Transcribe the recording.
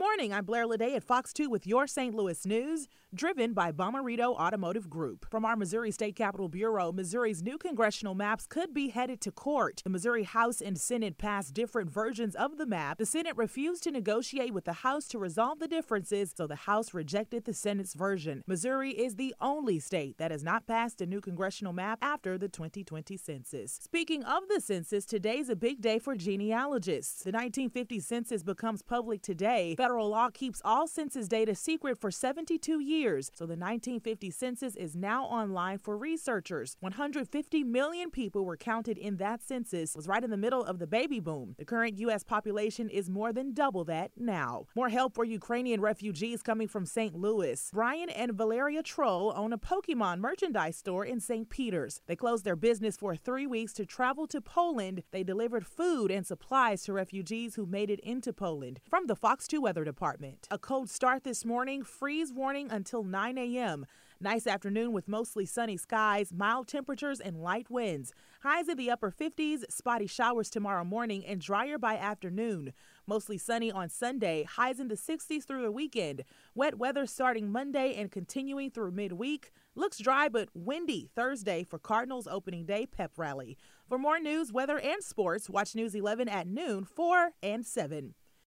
Morning. I'm Blair Lede at Fox 2 with your St. Louis news, driven by Bomarito Automotive Group. From our Missouri State Capitol Bureau, Missouri's new congressional maps could be headed to court. The Missouri House and Senate passed different versions of the map. The Senate refused to negotiate with the House to resolve the differences, so the House rejected the Senate's version. Missouri is the only state that has not passed a new congressional map after the 2020 census. Speaking of the census, today's a big day for genealogists. The 1950 census becomes public today. Federal law keeps all census data secret for 72 years, so the 1950 census is now online for researchers. 150 million people were counted in that census. It was right in the middle of the baby boom. The current U.S. population is more than double that now. More help for Ukrainian refugees coming from St. Louis. Brian and Valeria Troll own a Pokemon merchandise store in St. Peters. They closed their business for three weeks to travel to Poland. They delivered food and supplies to refugees who made it into Poland. From the Fox 2 Weather Department. A cold start this morning, freeze warning until 9 a.m. Nice afternoon with mostly sunny skies, mild temperatures, and light winds. Highs in the upper 50s, spotty showers tomorrow morning, and drier by afternoon. Mostly sunny on Sunday, highs in the 60s through the weekend. Wet weather starting Monday and continuing through midweek. Looks dry but windy Thursday for Cardinals opening day pep rally. For more news, weather, and sports, watch News 11 at noon, 4, and 7.